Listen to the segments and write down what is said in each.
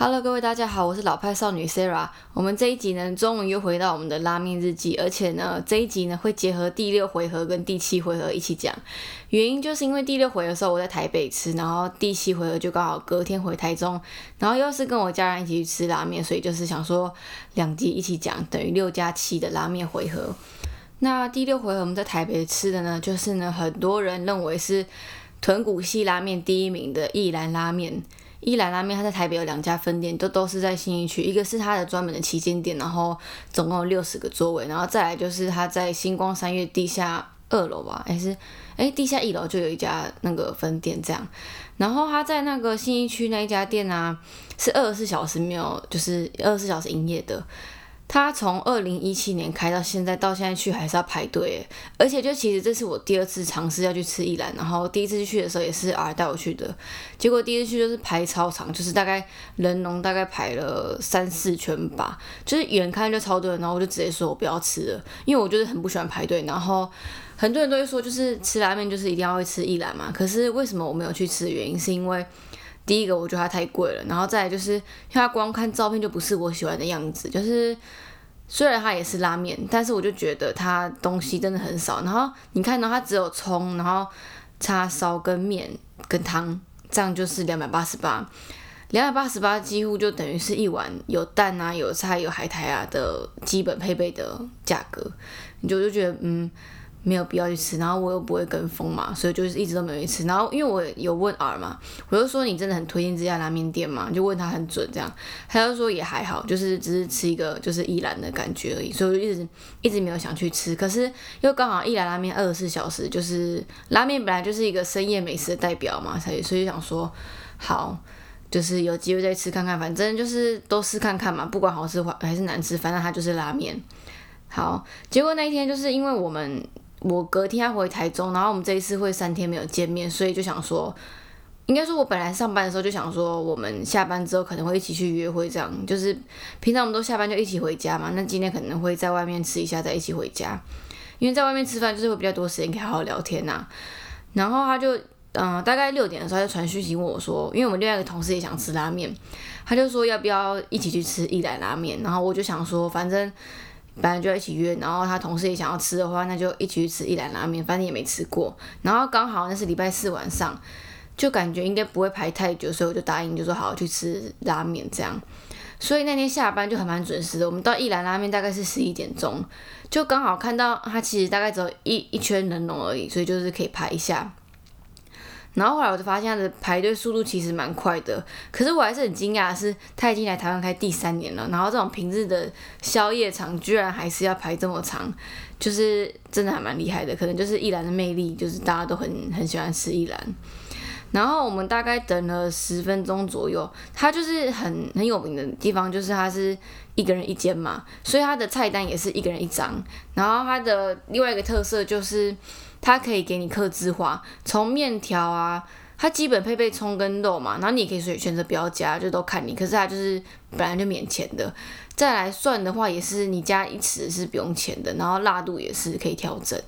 Hello，各位大家好，我是老派少女 Sarah。我们这一集呢，终于又回到我们的拉面日记，而且呢，这一集呢会结合第六回合跟第七回合一起讲。原因就是因为第六回合的时候我在台北吃，然后第七回合就刚好隔天回台中，然后又是跟我家人一起去吃拉面，所以就是想说两集一起讲，等于六加七的拉面回合。那第六回合我们在台北吃的呢，就是呢很多人认为是豚骨系拉面第一名的一兰拉面。一兰拉面，他在台北有两家分店，都都是在新义区。一个是他的专门的旗舰店，然后总共有六十个座位，然后再来就是他在星光三月地下二楼吧，还是哎地下一楼就有一家那个分店这样。然后他在那个新义区那一家店啊，是二十四小时没有，就是二十四小时营业的。他从二零一七年开到现在，到现在去还是要排队，而且就其实这是我第二次尝试要去吃一兰，然后第一次去的时候也是 R 带我去的，结果第一次去就是排超长，就是大概人龙大概排了三四圈吧，就是远看就超多人，然后我就直接说我不要吃了，因为我就是很不喜欢排队，然后很多人都会说就是吃拉面就是一定要会吃一兰嘛，可是为什么我没有去吃的原因是因为第一个我觉得它太贵了，然后再来就是因为它光看照片就不是我喜欢的样子，就是。虽然它也是拉面，但是我就觉得它东西真的很少。然后你看到它只有葱，然后叉烧跟面跟汤，这样就是两百八十八。两百八十八几乎就等于是一碗有蛋啊、有菜、有海苔啊的基本配备的价格，你就就觉得嗯。没有必要去吃，然后我又不会跟风嘛，所以就是一直都没有去吃。然后因为我有问 R 嘛，我就说你真的很推荐这家拉面店嘛，就问他很准这样，他就说也还好，就是只是吃一个就是一兰的感觉而已，所以我就一直一直没有想去吃。可是又刚好一兰拉面二十四小时，就是拉面本来就是一个深夜美食的代表嘛，所以所以想说好，就是有机会再吃看看，反正就是都试看看嘛，不管好吃还还是难吃，反正它就是拉面。好，结果那一天就是因为我们。我隔天要回台中，然后我们这一次会三天没有见面，所以就想说，应该说我本来上班的时候就想说，我们下班之后可能会一起去约会，这样就是平常我们都下班就一起回家嘛，那今天可能会在外面吃一下再一起回家，因为在外面吃饭就是会比较多时间可以好好聊天呐。然后他就嗯，大概六点的时候他就传讯息问我说，因为我们另外一个同事也想吃拉面，他就说要不要一起去吃一兰拉面，然后我就想说，反正。本来就要一起约，然后他同事也想要吃的话，那就一起去吃一兰拉面，反正也没吃过。然后刚好那是礼拜四晚上，就感觉应该不会排太久，所以我就答应，就说好去吃拉面这样。所以那天下班就很蛮准时的，我们到一兰拉面大概是十一点钟，就刚好看到他其实大概只有一一圈人龙而已，所以就是可以排一下。然后后来我就发现他的排队速度其实蛮快的，可是我还是很惊讶是，他已经来台湾开第三年了，然后这种平日的宵夜场居然还是要排这么长，就是真的还蛮厉害的，可能就是一兰的魅力，就是大家都很很喜欢吃一兰。然后我们大概等了十分钟左右，它就是很很有名的地方，就是它是一个人一间嘛，所以它的菜单也是一个人一张。然后它的另外一个特色就是。它可以给你克制化，从面条啊，它基本配备葱跟肉嘛，然后你也可以选选择不要加，就都看你。可是它就是本来就免钱的。再来算的话，也是你加一匙是不用钱的，然后辣度也是可以调整。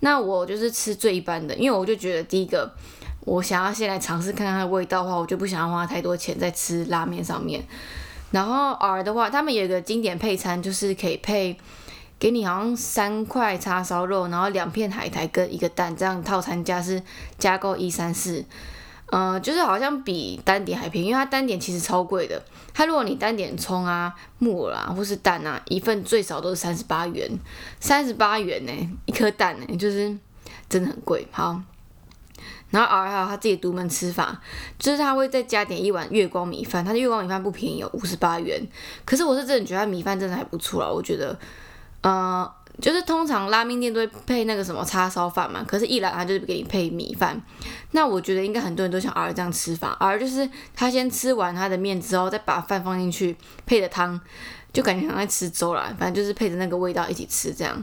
那我就是吃最一般的，因为我就觉得第一个，我想要先来尝试看看它的味道的话，我就不想要花太多钱在吃拉面上面。然后 R 的话，他们有一个经典配餐，就是可以配。给你好像三块叉烧肉，然后两片海苔跟一个蛋，这样套餐价是加购一三四，嗯，就是好像比单点还便宜，因为它单点其实超贵的。它如果你单点葱啊、木耳啊或是蛋啊，一份最少都是三十八元，三十八元呢，一颗蛋呢，就是真的很贵。好，然后 R 还有他自己独门吃法，就是他会再加点一碗月光米饭，他的月光米饭不便宜，有五十八元。可是我是真的觉得米饭真的还不错啦，我觉得。呃，就是通常拉面店都会配那个什么叉烧饭嘛，可是一来他就是给你配米饭。那我觉得应该很多人都像 R 这样吃法，R 就是他先吃完他的面之后，再把饭放进去配的汤，就感觉像在吃粥啦。反正就是配着那个味道一起吃这样。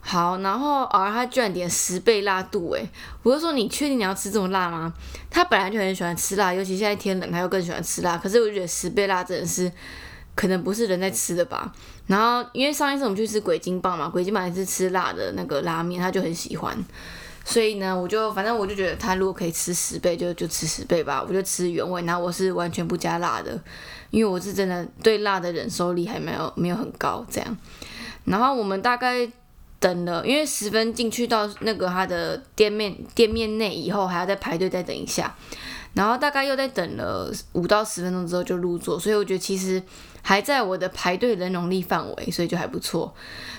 好，然后 R 他居然点十倍辣度，诶，我就说你确定你要吃这么辣吗？他本来就很喜欢吃辣，尤其现在天冷，他又更喜欢吃辣。可是我觉得十倍辣真的是。可能不是人在吃的吧，然后因为上一次我们去吃鬼金棒嘛，鬼金棒也是吃辣的那个拉面，他就很喜欢，所以呢，我就反正我就觉得他如果可以吃十倍，就就吃十倍吧，我就吃原味。然后我是完全不加辣的，因为我是真的对辣的忍受力还没有没有很高这样。然后我们大概等了，因为十分进去到那个他的店面店面内以后，还要再排队再等一下。然后大概又在等了五到十分钟之后就入座，所以我觉得其实还在我的排队人容力范围，所以就还不错。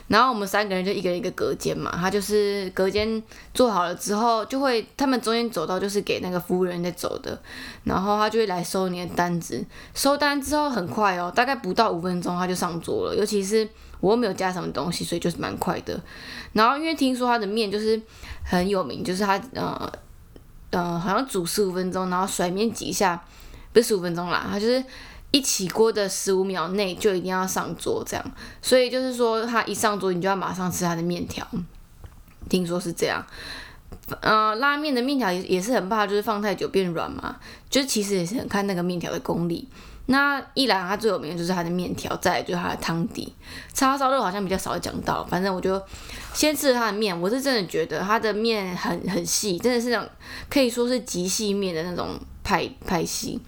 然后我们三个人就一个人一个隔间嘛，他就是隔间做好了之后，就会他们中间走道就是给那个服务员在走的，然后他就会来收你的单子。收单之后很快哦，大概不到五分钟他就上桌了，尤其是我又没有加什么东西，所以就是蛮快的。然后因为听说他的面就是很有名，就是他呃。嗯，好像煮十五分钟，然后甩面几下，不是十五分钟啦，它就是一起锅的十五秒内就一定要上桌这样，所以就是说它一上桌你就要马上吃它的面条，听说是这样。嗯，拉面的面条也也是很怕，就是放太久变软嘛，就是其实也是很看那个面条的功力。那一来它最有名的就是它的面条，再就是它的汤底。叉烧肉好像比较少讲到，反正我就先吃它的面。我是真的觉得它的面很很细，真的是那种可以说是极细面的那种派派系。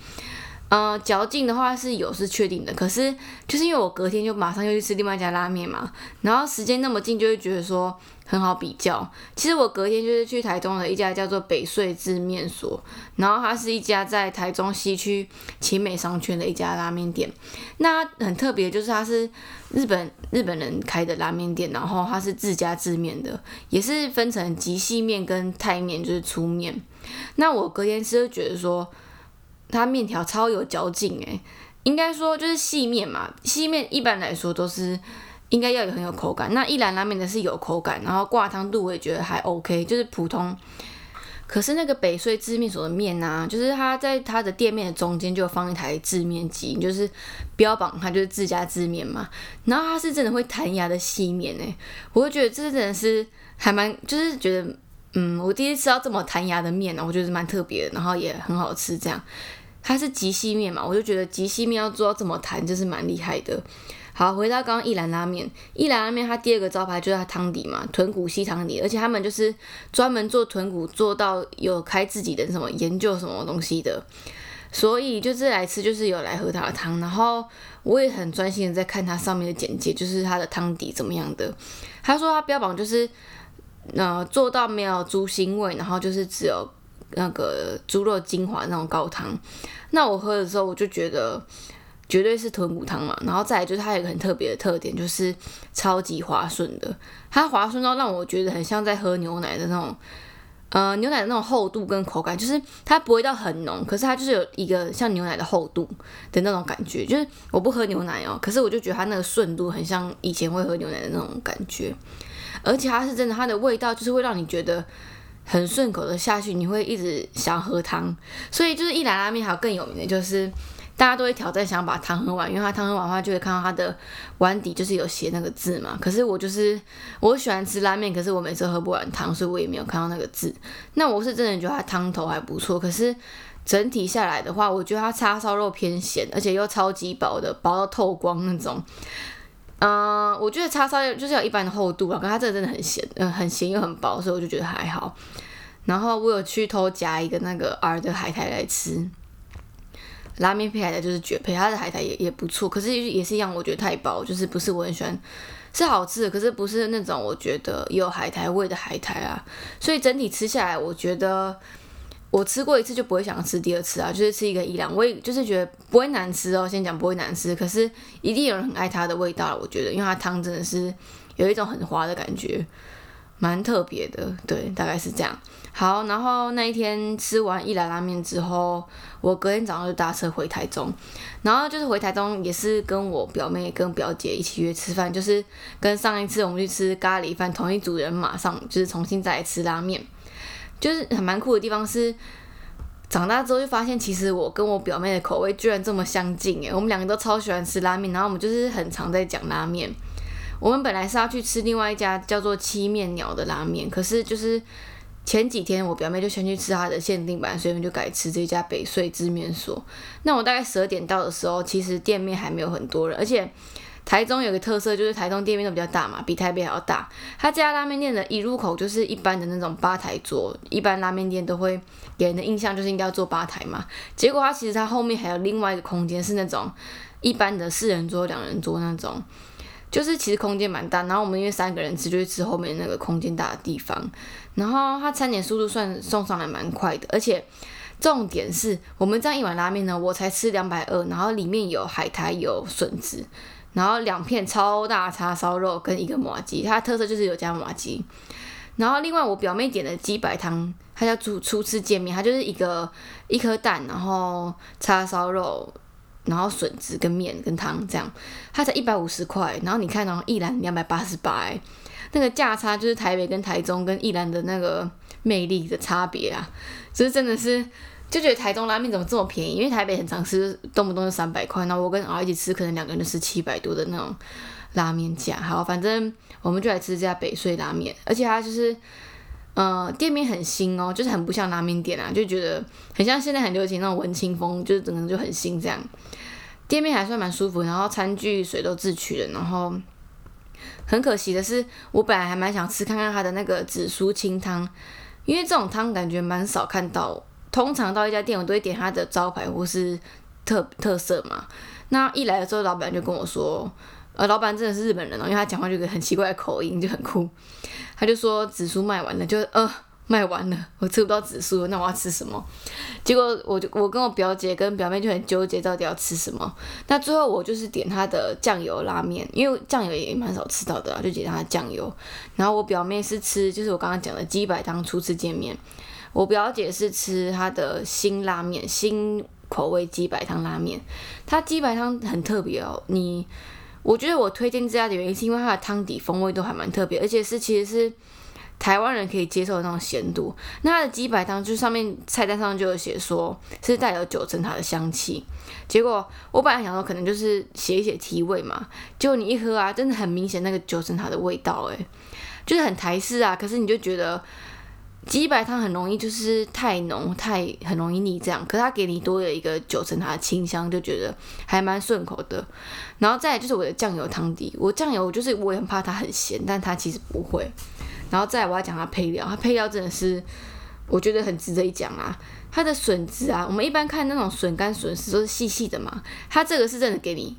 呃，嚼劲的话是有是确定的，可是就是因为我隔天就马上又去吃另外一家拉面嘛，然后时间那么近，就会觉得说很好比较。其实我隔天就是去台中的一家叫做北穗制面所，然后它是一家在台中西区奇美商圈的一家拉面店。那很特别，就是它是日本日本人开的拉面店，然后它是自家制面的，也是分成极细面跟太面，就是粗面。那我隔天吃就觉得说。它面条超有嚼劲诶，应该说就是细面嘛，细面一般来说都是应该要有很有口感。那一兰拉面的是有口感，然后挂汤度我也觉得还 OK，就是普通。可是那个北穗制面所的面啊，就是它在它的店面的中间就放一台制面机，就是标榜它就是自家制面嘛。然后它是真的会弹牙的细面诶，我会觉得这真的是还蛮，就是觉得嗯，我第一次吃到这么弹牙的面呢，我觉得蛮特别的，然后也很好吃这样。它是极细面嘛，我就觉得极细面要做到这么弹，就是蛮厉害的。好，回到刚刚一兰拉面，一兰拉面它第二个招牌就是它汤底嘛，豚骨西汤底，而且他们就是专门做豚骨，做到有开自己的什么研究什么东西的，所以就是来吃就是有来喝它的汤，然后我也很专心的在看它上面的简介，就是它的汤底怎么样的。他说他标榜就是呃做到没有猪腥味，然后就是只有。那个猪肉精华那种高汤，那我喝的时候我就觉得绝对是豚骨汤嘛。然后再来就是它有一个很特别的特点，就是超级滑顺的。它滑顺到让我觉得很像在喝牛奶的那种，呃，牛奶的那种厚度跟口感，就是它不会到很浓，可是它就是有一个像牛奶的厚度的那种感觉。就是我不喝牛奶哦，可是我就觉得它那个顺度很像以前会喝牛奶的那种感觉，而且它是真的，它的味道就是会让你觉得。很顺口的下去，你会一直想喝汤，所以就是一兰拉面还有更有名的就是大家都会挑战想把汤喝完，因为它汤喝完的话就会看到它的碗底就是有写那个字嘛。可是我就是我喜欢吃拉面，可是我每次喝不完汤，所以我也没有看到那个字。那我是真的觉得它汤头还不错，可是整体下来的话，我觉得它叉烧肉偏咸，而且又超级薄的，薄到透光那种。嗯，我觉得叉烧就是有一般的厚度啊，可它这个真的很咸，嗯，很咸又很薄，所以我就觉得还好。然后我有去偷夹一个那个 R 的海苔来吃，拉面配海苔就是绝配，它的海苔也也不错，可是也是一样，我觉得太薄，就是不是我很喜欢，是好吃的，可是不是那种我觉得有海苔味的海苔啊，所以整体吃下来，我觉得。我吃过一次就不会想要吃第二次啊，就是吃一个一两，我也就是觉得不会难吃哦。先讲不会难吃，可是一定有人很爱它的味道，我觉得，因为它汤真的是有一种很滑的感觉，蛮特别的。对，大概是这样。好，然后那一天吃完一兰拉面之后，我隔天早上就搭车回台中，然后就是回台中也是跟我表妹跟表姐一起约吃饭，就是跟上一次我们去吃咖喱饭同一组人，马上就是重新再来吃拉面。就是很蛮酷的地方是，长大之后就发现，其实我跟我表妹的口味居然这么相近诶，我们两个都超喜欢吃拉面，然后我们就是很常在讲拉面。我们本来是要去吃另外一家叫做七面鸟的拉面，可是就是前几天我表妹就先去吃她的限定版，所以我们就改吃这家北穗之面所。那我大概十二点到的时候，其实店面还没有很多人，而且台中有个特色，就是台中店面都比较大嘛，比台北还要大。他这家拉面店的一入口就是一般的那种吧台桌，一般拉面店都会给人的印象就是应该要坐吧台嘛。结果他其实他后面还有另外一个空间，是那种一般的四人桌、两人桌那种，就是其实空间蛮大。然后我们因为三个人吃，就会吃后面那个空间大的地方。然后他餐点速度算送上来蛮快的，而且。重点是我们这样一碗拉面呢，我才吃两百二，然后里面有海苔、有笋子，然后两片超大叉烧肉跟一个麻鸡，它的特色就是有加麻鸡。然后另外我表妹点的鸡白汤，它叫初初次见面，它就是一个一颗蛋，然后叉烧肉，然后笋子跟面跟汤这样，它才一百五十块。然后你看到一兰两百八十八，那个价差就是台北跟台中跟一兰的那个魅力的差别啊。就是真的是就觉得台中拉面怎么这么便宜？因为台北很常吃，动不动就三百块。那我跟儿一起吃，可能两个人就吃七百多的那种拉面价。好，反正我们就来吃这家北穗拉面，而且它就是，呃，店面很新哦，就是很不像拉面店啊，就觉得很像现在很流行那种文青风，就是整个就很新这样。店面还算蛮舒服，然后餐具水都自取的。然后很可惜的是，我本来还蛮想吃看看它的那个紫苏清汤。因为这种汤感觉蛮少看到，通常到一家店我都会点他的招牌或是特特色嘛。那一来的时候，老板就跟我说，呃，老板真的是日本人哦，因为他讲话就很奇怪的口音，就很酷。他就说紫苏卖完了，就呃。卖完了，我吃不到紫苏，那我要吃什么？结果我就我跟我表姐跟表妹就很纠结，到底要吃什么。那最后我就是点他的酱油拉面，因为酱油也蛮少吃到的，就点他的酱油。然后我表妹是吃，就是我刚刚讲的鸡百汤初次见面。我表姐是吃他的新拉面，新口味鸡白汤拉面。它鸡白汤很特别哦，你我觉得我推荐这家的原因是因为它的汤底风味都还蛮特别，而且是其实是。台湾人可以接受的那种咸度，那它的鸡白汤就上面菜单上就有写说是带有九层塔的香气，结果我本来想说可能就是写一写提味嘛，结果你一喝啊，真的很明显那个九层塔的味道，诶，就是很台式啊，可是你就觉得鸡白汤很容易就是太浓太很容易腻这样，可它给你多了一个九层塔的清香，就觉得还蛮顺口的。然后再就是我的酱油汤底，我酱油就是我也很怕它很咸，但它其实不会。然后再我要讲它配料，它配料真的是我觉得很值得一讲啊。它的笋子啊，我们一般看那种笋干笋丝都是细细的嘛，它这个是真的给你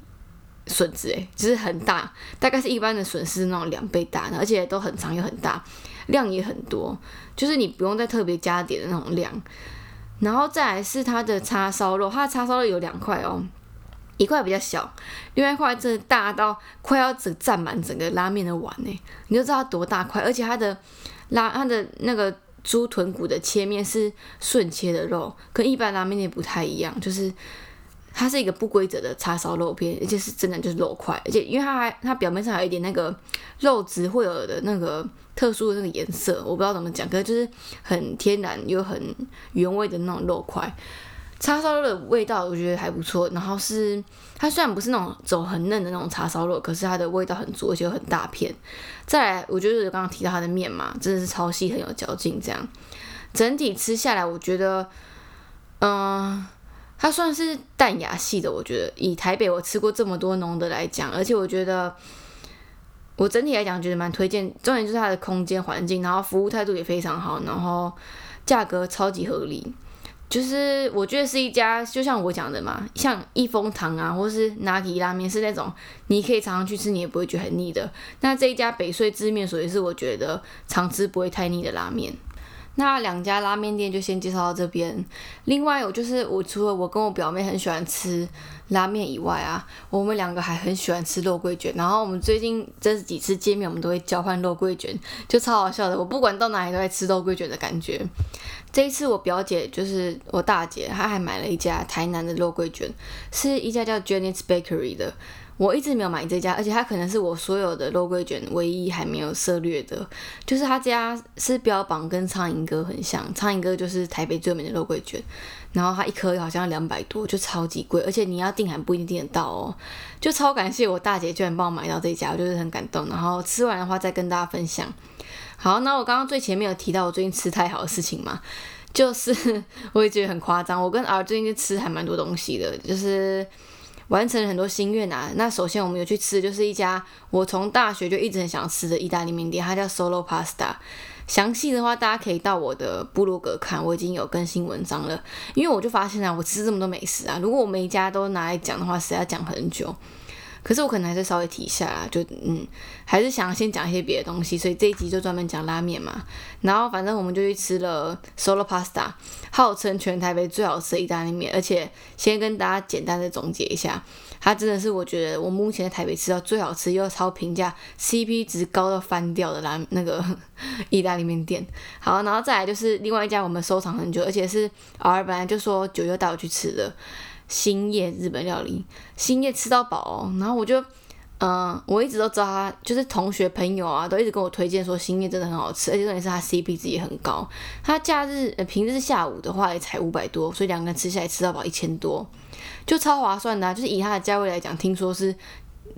笋子诶，就是很大，大概是一般的笋丝那种两倍大，而且都很长又很大，量也很多，就是你不用再特别加点的那种量。然后再来是它的叉烧肉，它的叉烧肉有两块哦。一块比较小，另外一块真的大到快要整占满整个拉面的碗呢，你就知道它多大块。而且它的拉它的那个猪臀骨的切面是顺切的肉，跟一般拉面也不太一样，就是它是一个不规则的叉烧肉片，而且是真的就是肉块，而且因为它还它表面上还有一点那个肉质会有的那个特殊的那个颜色，我不知道怎么讲，可是就是很天然又很原味的那种肉块。叉烧肉的味道我觉得还不错，然后是它虽然不是那种走很嫩的那种叉烧肉，可是它的味道很足，而且很大片。再来，我觉得刚刚提到它的面嘛，真的是超细，很有嚼劲。这样整体吃下来，我觉得，嗯，它算是淡雅系的。我觉得以台北我吃过这么多浓的来讲，而且我觉得我整体来讲觉得蛮推荐。重点就是它的空间环境，然后服务态度也非常好，然后价格超级合理。就是我觉得是一家，就像我讲的嘛，像益丰堂啊，或是拿铁拉面，是那种你可以常常去吃，你也不会觉得很腻的。那这一家北穗之面所也是我觉得常吃不会太腻的拉面。那两家拉面店就先介绍到这边。另外，我就是我除了我跟我表妹很喜欢吃拉面以外啊，我们两个还很喜欢吃肉桂卷。然后我们最近这几次见面，我们都会交换肉桂卷，就超好笑的。我不管到哪里都在吃肉桂卷的感觉。这一次我表姐就是我大姐，她还买了一家台南的肉桂卷，是一家叫 Jenny's Bakery 的。我一直没有买这家，而且它可能是我所有的肉桂卷唯一还没有涉略的，就是他家是标榜跟苍蝇哥很像，苍蝇哥就是台北最有名的肉桂卷，然后它一颗好像两百多，就超级贵，而且你要订还不一定订得到哦，就超感谢我大姐居然帮我买到这家，我就是很感动，然后吃完的话再跟大家分享。好，那我刚刚最前面有提到我最近吃太好的事情嘛，就是我也觉得很夸张，我跟儿最近吃还蛮多东西的，就是。完成了很多心愿啊。那首先我们有去吃的，就是一家我从大学就一直很想吃的意大利面店，它叫 Solo Pasta。详细的话，大家可以到我的部落格看，我已经有更新文章了。因为我就发现啊，我吃这么多美食啊，如果我每一家都拿来讲的话，实在讲很久。可是我可能还是稍微提一下啦，就嗯，还是想先讲一些别的东西，所以这一集就专门讲拉面嘛。然后反正我们就去吃了 Solo Pasta，号称全台北最好吃的意大利面。而且先跟大家简单的总结一下，它真的是我觉得我目前在台北吃到最好吃又超平价，CP 值高到翻掉的拉那个意大利面店。好，然后再来就是另外一家我们收藏很久，而且是偶尔本来就说九月带我去吃的。兴业日本料理，兴业吃到饱哦。然后我就，嗯，我一直都知道他，就是同学朋友啊，都一直跟我推荐说兴业真的很好吃，而且重点是他 CP 值也很高。他假日呃平日下午的话也才五百多，所以两个人吃下来吃到饱一千多，就超划算的。就是以它的价位来讲，听说是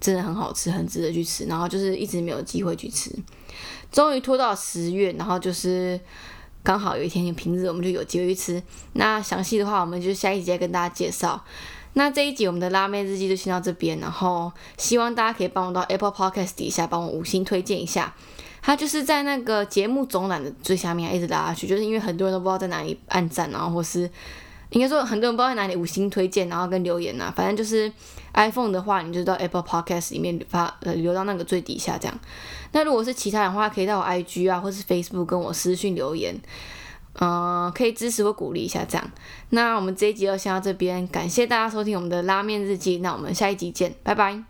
真的很好吃，很值得去吃。然后就是一直没有机会去吃，终于拖到十月，然后就是。刚好有一天平日，我们就有机会去吃。那详细的话，我们就下一集再跟大家介绍。那这一集我们的拉妹日记就先到这边，然后希望大家可以帮我到 Apple Podcast 底下帮我五星推荐一下。它就是在那个节目总览的最下面一直拉下去，就是因为很多人都不知道在哪里按赞，然后或是。应该说很多人不知道在哪里五星推荐，然后跟留言呐，反正就是 iPhone 的话，你就到 Apple Podcast 里面发呃留到那个最底下这样。那如果是其他的话，可以到我 IG 啊，或是 Facebook 跟我私讯留言，嗯，可以支持或鼓励一下这样。那我们这一集就先到这边，感谢大家收听我们的拉面日记，那我们下一集见，拜拜。